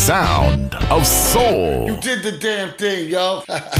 Sound of soul. You did the damn thing, yo.